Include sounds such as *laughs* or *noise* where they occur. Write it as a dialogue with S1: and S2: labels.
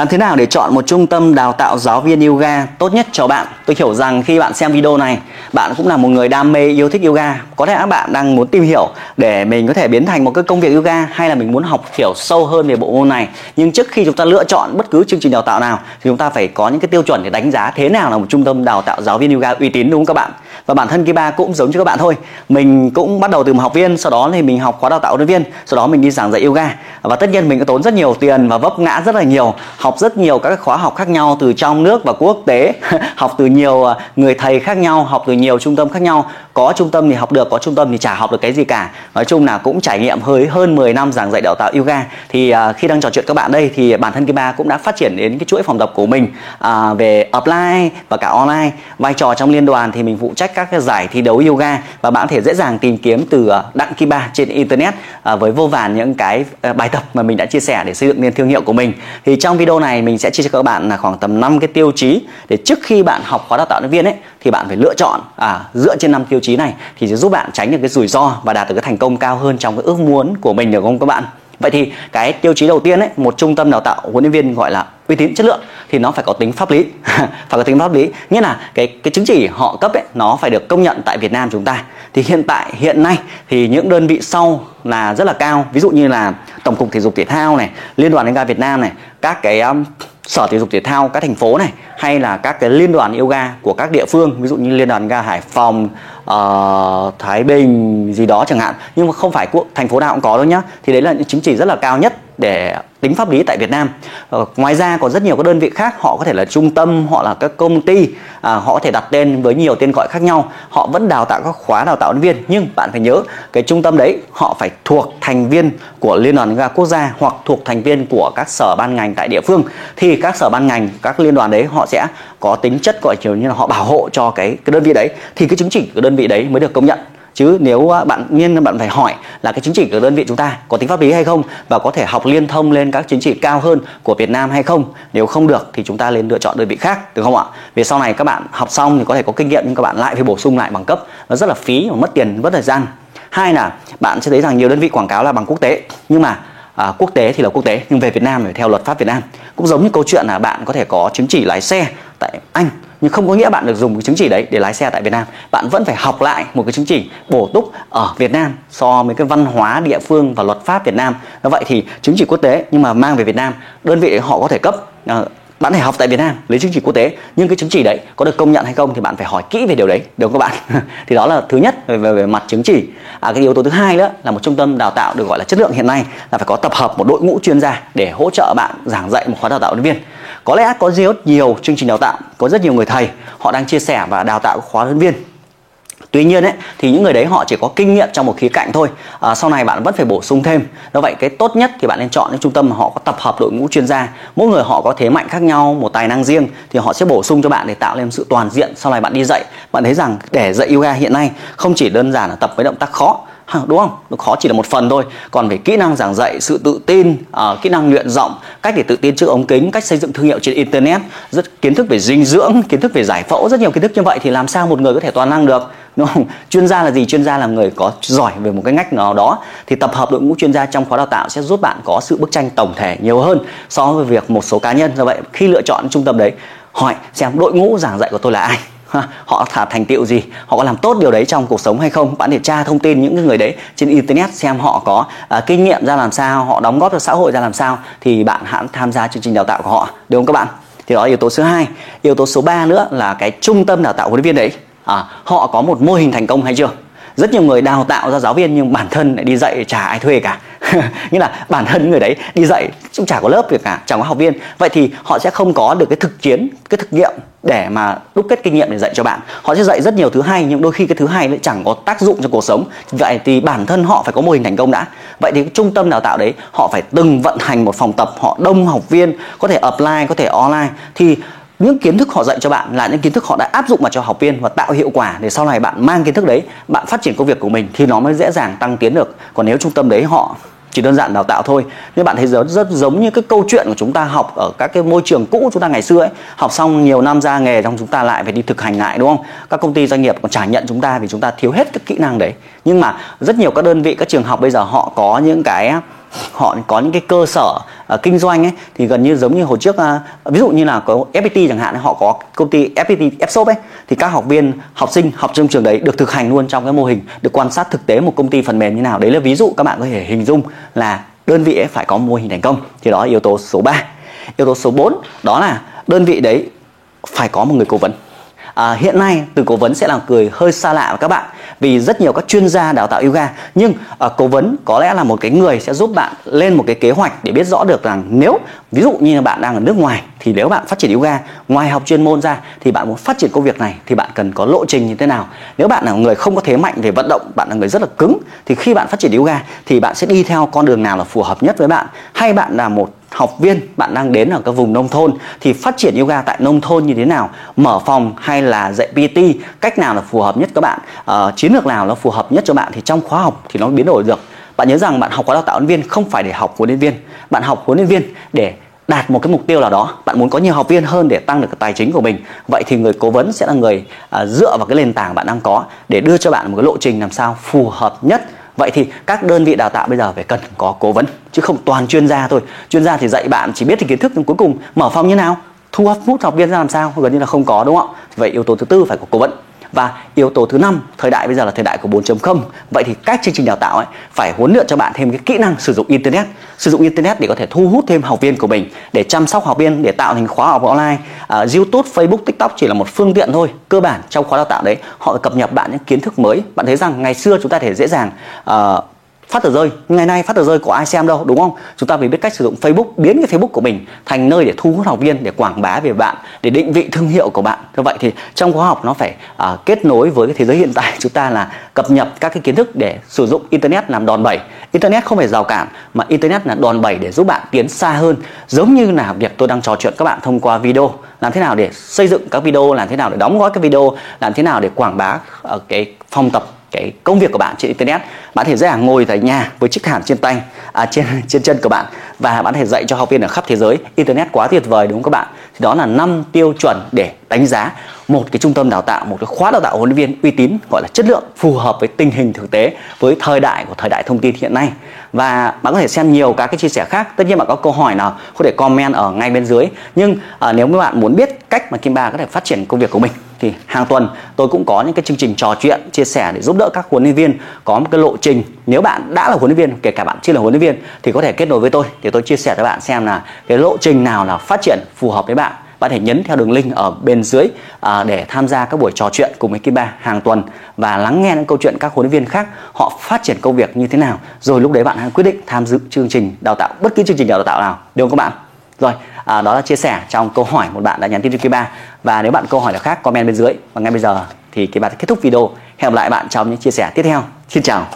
S1: Làm thế nào để chọn một trung tâm đào tạo giáo viên yoga tốt nhất cho bạn? Tôi hiểu rằng khi bạn xem video này, bạn cũng là một người đam mê yêu thích yoga. Có thể các bạn đang muốn tìm hiểu để mình có thể biến thành một cái công việc yoga hay là mình muốn học hiểu sâu hơn về bộ môn này. Nhưng trước khi chúng ta lựa chọn bất cứ chương trình đào tạo nào thì chúng ta phải có những cái tiêu chuẩn để đánh giá thế nào là một trung tâm đào tạo giáo viên yoga uy tín đúng không các bạn? Và bản thân Kiba cũng giống như các bạn thôi. Mình cũng bắt đầu từ một học viên, sau đó thì mình học khóa đào tạo huấn viên, sau đó mình đi giảng dạy yoga. Và tất nhiên mình có tốn rất nhiều tiền và vấp ngã rất là nhiều học học rất nhiều các khóa học khác nhau từ trong nước và quốc tế. *laughs* Học từ nhiều à, người thầy khác nhau, học từ nhiều trung tâm khác nhau. Có trung tâm thì học được, có trung tâm thì chả học được cái gì cả. Nói chung là cũng trải nghiệm hơi, hơn 10 năm giảng dạy đào tạo yoga. Thì à, khi đang trò chuyện các bạn đây thì bản thân Kiba cũng đã phát triển đến cái chuỗi phòng tập của mình à, về offline và cả online. Vai trò trong liên đoàn thì mình phụ trách các cái giải thi đấu yoga và bạn có thể dễ dàng tìm kiếm từ đặng Kiba trên internet với vô vàn những cái bài tập mà mình đã chia sẻ để xây dựng nên thương hiệu của mình. Thì trong video này mình sẽ chia cho các bạn là khoảng tầm 5 cái tiêu chí để trước khi bạn học khóa đào tạo nhân viên ấy thì bạn phải lựa chọn à, dựa trên năm tiêu chí này thì sẽ giúp bạn tránh được cái rủi ro và đạt được cái thành công cao hơn trong cái ước muốn của mình được không các bạn? Vậy thì cái tiêu chí đầu tiên ấy một trung tâm đào tạo huấn luyện viên gọi là uy tín chất lượng thì nó phải có tính pháp lý. *laughs* Phải có tính pháp lý. Nghĩa là cái cái chứng chỉ họ cấp ấy nó phải được công nhận tại Việt Nam chúng ta. Thì hiện tại hiện nay thì những đơn vị sau là rất là cao. Ví dụ như là tổng cục thể dục thể thao này liên đoàn đá Việt Nam này các cái um, sở thể dục thể thao các thành phố này hay là các cái liên đoàn yoga của các địa phương ví dụ như liên đoàn ga Hải Phòng uh, Thái Bình gì đó chẳng hạn. Nhưng mà không phải quốc thành phố nào cũng có đâu nhá. Thì đấy là những chứng chỉ rất là cao nhất để tính pháp lý tại Việt Nam. Ờ, ngoài ra còn rất nhiều các đơn vị khác, họ có thể là trung tâm, họ là các công ty, à, họ có thể đặt tên với nhiều tên gọi khác nhau. Họ vẫn đào tạo các khóa đào tạo nhân viên, nhưng bạn phải nhớ cái trung tâm đấy họ phải thuộc thành viên của Liên đoàn ga quốc gia hoặc thuộc thành viên của các sở ban ngành tại địa phương. Thì các sở ban ngành, các liên đoàn đấy họ sẽ có tính chất gọi kiểu như là họ bảo hộ cho cái cái đơn vị đấy thì cái chứng chỉ của đơn vị đấy mới được công nhận chứ nếu à, bạn nhiên bạn phải hỏi là cái chứng chỉ của đơn vị chúng ta có tính pháp lý hay không và có thể học liên thông lên các chứng chỉ cao hơn của Việt Nam hay không. Nếu không được thì chúng ta nên lựa chọn đơn vị khác được không ạ? Vì sau này các bạn học xong thì có thể có kinh nghiệm nhưng các bạn lại phải bổ sung lại bằng cấp. Nó rất là phí và mất tiền mất thời gian. Hai là bạn sẽ thấy rằng nhiều đơn vị quảng cáo là bằng quốc tế. Nhưng mà à, quốc tế thì là quốc tế nhưng về Việt Nam phải theo luật pháp Việt Nam. Cũng giống như câu chuyện là bạn có thể có chứng chỉ lái xe tại Anh nhưng không có nghĩa bạn được dùng cái chứng chỉ đấy để lái xe tại Việt Nam. Bạn vẫn phải học lại một cái chứng chỉ bổ túc ở Việt Nam so với cái văn hóa địa phương và luật pháp Việt Nam. Như vậy thì chứng chỉ quốc tế nhưng mà mang về Việt Nam, đơn vị họ có thể cấp ờ, bạn phải học tại Việt Nam lấy chứng chỉ quốc tế. Nhưng cái chứng chỉ đấy có được công nhận hay không thì bạn phải hỏi kỹ về điều đấy được không các bạn? *laughs* Thì đó là thứ nhất về, về, về mặt chứng chỉ. À, cái yếu tố thứ hai nữa là một trung tâm đào tạo được gọi là chất lượng hiện nay là phải có tập hợp một đội ngũ chuyên gia để hỗ trợ bạn giảng dạy một khóa đào tạo huấn viên. Có lẽ có rất nhiều chương trình đào tạo có rất nhiều người thầy họ đang chia sẻ và đào tạo khóa huấn viên. Tuy nhiên ấy, thì những người đấy họ chỉ có kinh nghiệm trong một khía cạnh thôi. À, Sau này bạn vẫn phải bổ sung thêm. Do vậy cái tốt nhất thì bạn nên chọn những trung tâm mà họ có tập hợp đội ngũ chuyên gia. Mỗi người họ có thế mạnh khác nhau, một tài năng riêng Thì họ sẽ bổ sung cho bạn để tạo nên sự toàn diện Sau này bạn đi dạy. Bạn thấy rằng để dạy yoga hiện nay không chỉ đơn giản là tập với động tác khó đúng không? Nó khó chỉ là một phần thôi. Còn về kỹ năng giảng dạy, sự tự tin, uh, kỹ năng luyện giọng, cách để tự tin trước ống kính, cách xây dựng thương hiệu trên internet, rất kiến thức về dinh dưỡng, kiến thức về giải phẫu, rất nhiều kiến thức như vậy thì làm sao một người có thể toàn năng được? *laughs* Đúng không? Chuyên gia là gì? Chuyên gia là người có giỏi về một cái ngách nào đó thì tập hợp đội ngũ chuyên gia trong khóa đào tạo sẽ giúp bạn có sự bức tranh tổng thể nhiều hơn so với việc một số cá nhân. Do vậy khi lựa chọn trung tâm đấy hỏi xem đội ngũ giảng dạy của tôi là ai họ thả thành tựu gì? Họ có làm tốt điều đấy trong cuộc sống hay không? Bạn để tra thông tin những người đấy trên internet xem họ có uh, kinh nghiệm ra làm sao họ đóng góp cho xã hội ra làm sao thì bạn hãy tham gia chương trình đào tạo của họ được không các bạn? Thì đó là yếu tố số 2 yếu tố số 3 nữa là cái trung tâm đào tạo huấn luyện viên đấy. À, họ có một mô hình thành công hay chưa? Rất nhiều người đào tạo ra giáo viên nhưng bản thân lại đi dạy chả ai thuê cả. *laughs* như là bản thân người đấy đi dạy cũng chả có lớp việc cả chẳng có học viên. Vậy thì họ sẽ không có được cái thực chiến, cái thực nghiệm để mà đúc kết kinh nghiệm để dạy cho bạn. Họ sẽ dạy rất nhiều thứ hay, nhưng đôi khi cái thứ hay lại chẳng có tác dụng cho cuộc sống. Vậy thì bản thân họ phải có mô hình thành công đã. Vậy thì trung tâm đào tạo đấy, họ phải từng vận hành một phòng tập, họ đông học viên, có thể offline có thể online. Thì những kiến thức họ dạy cho bạn là những kiến thức họ đã áp dụng vào cho học viên và tạo hiệu quả để sau này bạn mang kiến thức đấy, bạn phát triển công việc của mình thì nó mới dễ dàng tăng tiến được. Còn nếu trung tâm đấy họ chỉ đơn giản đào tạo thôi. Nhưng bạn thấy rất, rất giống như cái câu chuyện của chúng ta học ở các cái môi trường cũ chúng ta ngày xưa ấy. Học xong nhiều năm ra nghề trong chúng ta lại phải đi thực hành lại đúng không? Các công ty doanh nghiệp còn trả nhận chúng ta vì chúng ta thiếu hết các kỹ năng đấy. Nhưng mà rất nhiều các đơn vị các trường học bây giờ họ có những cái họ có những cái cơ sở uh, kinh doanh ấy thì gần như giống như hồi trước uh, ví dụ như là có FPT chẳng hạn họ có công ty FPT Fshop ấy thì các học viên học sinh học trong trường đấy được thực hành luôn trong cái mô hình được quan sát thực tế một công ty phần mềm như nào. Đấy là ví dụ các bạn có thể hình dung là đơn vị ấy phải có mô hình thành công. Thì đó là yếu tố số 3 yếu tố số 4 đó là đơn vị đấy phải có một người cố vấn à, hiện nay từ cố vấn sẽ là cười hơi xa lạ với các bạn vì rất nhiều các chuyên gia đào tạo yoga. Nhưng à, cố vấn có lẽ là một cái người sẽ giúp bạn lên một cái kế hoạch để biết rõ được rằng nếu ví dụ như là bạn đang ở nước ngoài thì nếu bạn phát triển yoga ngoài học chuyên môn ra thì bạn muốn phát triển công việc này thì bạn cần có lộ trình như thế nào? Nếu bạn là người không có thế mạnh về vận động bạn là người rất là cứng thì khi bạn phát triển yoga thì bạn sẽ đi theo con đường nào là phù hợp nhất với bạn? Hay bạn là một học viên bạn đang đến ở các vùng nông thôn thì phát triển yoga tại nông thôn như thế nào mở phòng hay là dạy PT cách nào là phù hợp nhất các bạn? Uh, chiến lược nào nó phù hợp nhất cho bạn thì trong khóa học thì nó biến đổi được. Bạn nhớ rằng bạn học khóa đào tạo huấn viên không phải để học huấn luyện viên. Bạn học huấn luyện viên để đạt một cái mục tiêu nào đó. Bạn muốn có nhiều học viên hơn để tăng được cái tài chính của mình. Vậy thì người cố vấn sẽ là người uh, dựa vào cái nền tảng bạn đang có để đưa cho bạn một cái lộ trình làm sao phù hợp nhất vậy thì các đơn vị đào tạo bây giờ phải cần có cố vấn, chứ không toàn chuyên gia thôi. Chuyên gia thì dạy bạn, chỉ biết thì kiến thức, nhưng cuối cùng mở phòng như nào? Thu hút học viên ra làm sao? Gần như là không có, đúng không vậy yếu tố thứ tư phải có cố vấn và yếu tố thứ năm thời đại bây giờ là thời đại của 4.0 vậy thì các chương trình đào tạo ấy phải huấn luyện cho bạn thêm cái kỹ năng sử dụng internet. Sử dụng internet để có thể thu hút thêm học viên của mình để chăm sóc học viên để tạo thành khóa học online. Uh, youtube facebook tiktok chỉ là một phương tiện thôi cơ bản trong khóa đào tạo đấy. Họ cập nhật bạn những kiến thức mới. Bạn thấy rằng ngày xưa chúng ta thể dễ dàng uh, phát tờ rơi. Ngày nay phát tờ rơi có ai xem đâu đúng không? Chúng ta phải biết cách sử dụng facebook biến cái facebook của mình thành nơi để thu hút học viên để quảng bá về bạn để định vị thương hiệu của bạn. Như vậy thì trong khóa học nó phải à, kết nối với cái thế giới hiện tại. *laughs* Chúng ta là cập nhật các cái kiến thức để sử dụng internet làm đòn bẩy. Internet không phải rào cản mà internet là đòn bẩy để giúp bạn tiến xa hơn. Giống như là việc tôi đang trò chuyện các bạn thông qua video. Làm thế nào để xây dựng các video làm thế nào để đóng gói các video làm thế nào để quảng bá ở cái phòng tập cái công việc của bạn trên internet. Bạn thể dễ dàng ngồi tại nhà với chiếc thảm trên tay à, trên *laughs* trên chân của bạn. Và bạn thể dạy cho học viên ở khắp thế giới internet quá tuyệt vời đúng không các bạn? Thì đó là năm tiêu chuẩn để đánh giá một cái trung tâm đào tạo một cái khóa đào tạo huấn luyện viên uy tín gọi là chất lượng phù hợp với tình hình thực tế với thời đại của thời đại thông tin hiện nay. Và bạn có thể xem nhiều các cái chia sẻ khác. Tất nhiên bạn có câu hỏi nào có thể comment ở ngay bên dưới. Nhưng à, nếu các bạn muốn biết cách mà Kim Ba có thể phát triển công việc của mình thì hàng tuần tôi cũng có những cái chương trình trò chuyện chia sẻ để giúp đỡ các huấn luyện viên có một cái lộ trình. Nếu bạn đã là huấn luyện viên kể cả bạn chưa là huấn luyện viên thì có thể kết nối với tôi để tôi chia sẻ cho bạn xem là cái lộ trình nào là phát triển phù hợp với bạn. Bạn thể nhấn theo đường link ở bên dưới à, để tham gia các buổi trò chuyện cùng với Kim Ba hàng tuần và lắng nghe những câu chuyện các huấn luyện viên khác họ phát triển công việc như thế nào. Rồi lúc đấy bạn hãy quyết định tham dự chương trình đào tạo bất cứ chương trình đào tạo nào. Đúng không các bạn? Rồi à, đó là chia sẻ trong câu hỏi một bạn đã nhắn tin cho Kiba. Và nếu bạn câu hỏi nào khác comment bên dưới. Và ngay bây giờ thì Kiba sẽ kết thúc video. Hẹn gặp lại bạn trong những chia sẻ tiếp theo. Xin chào.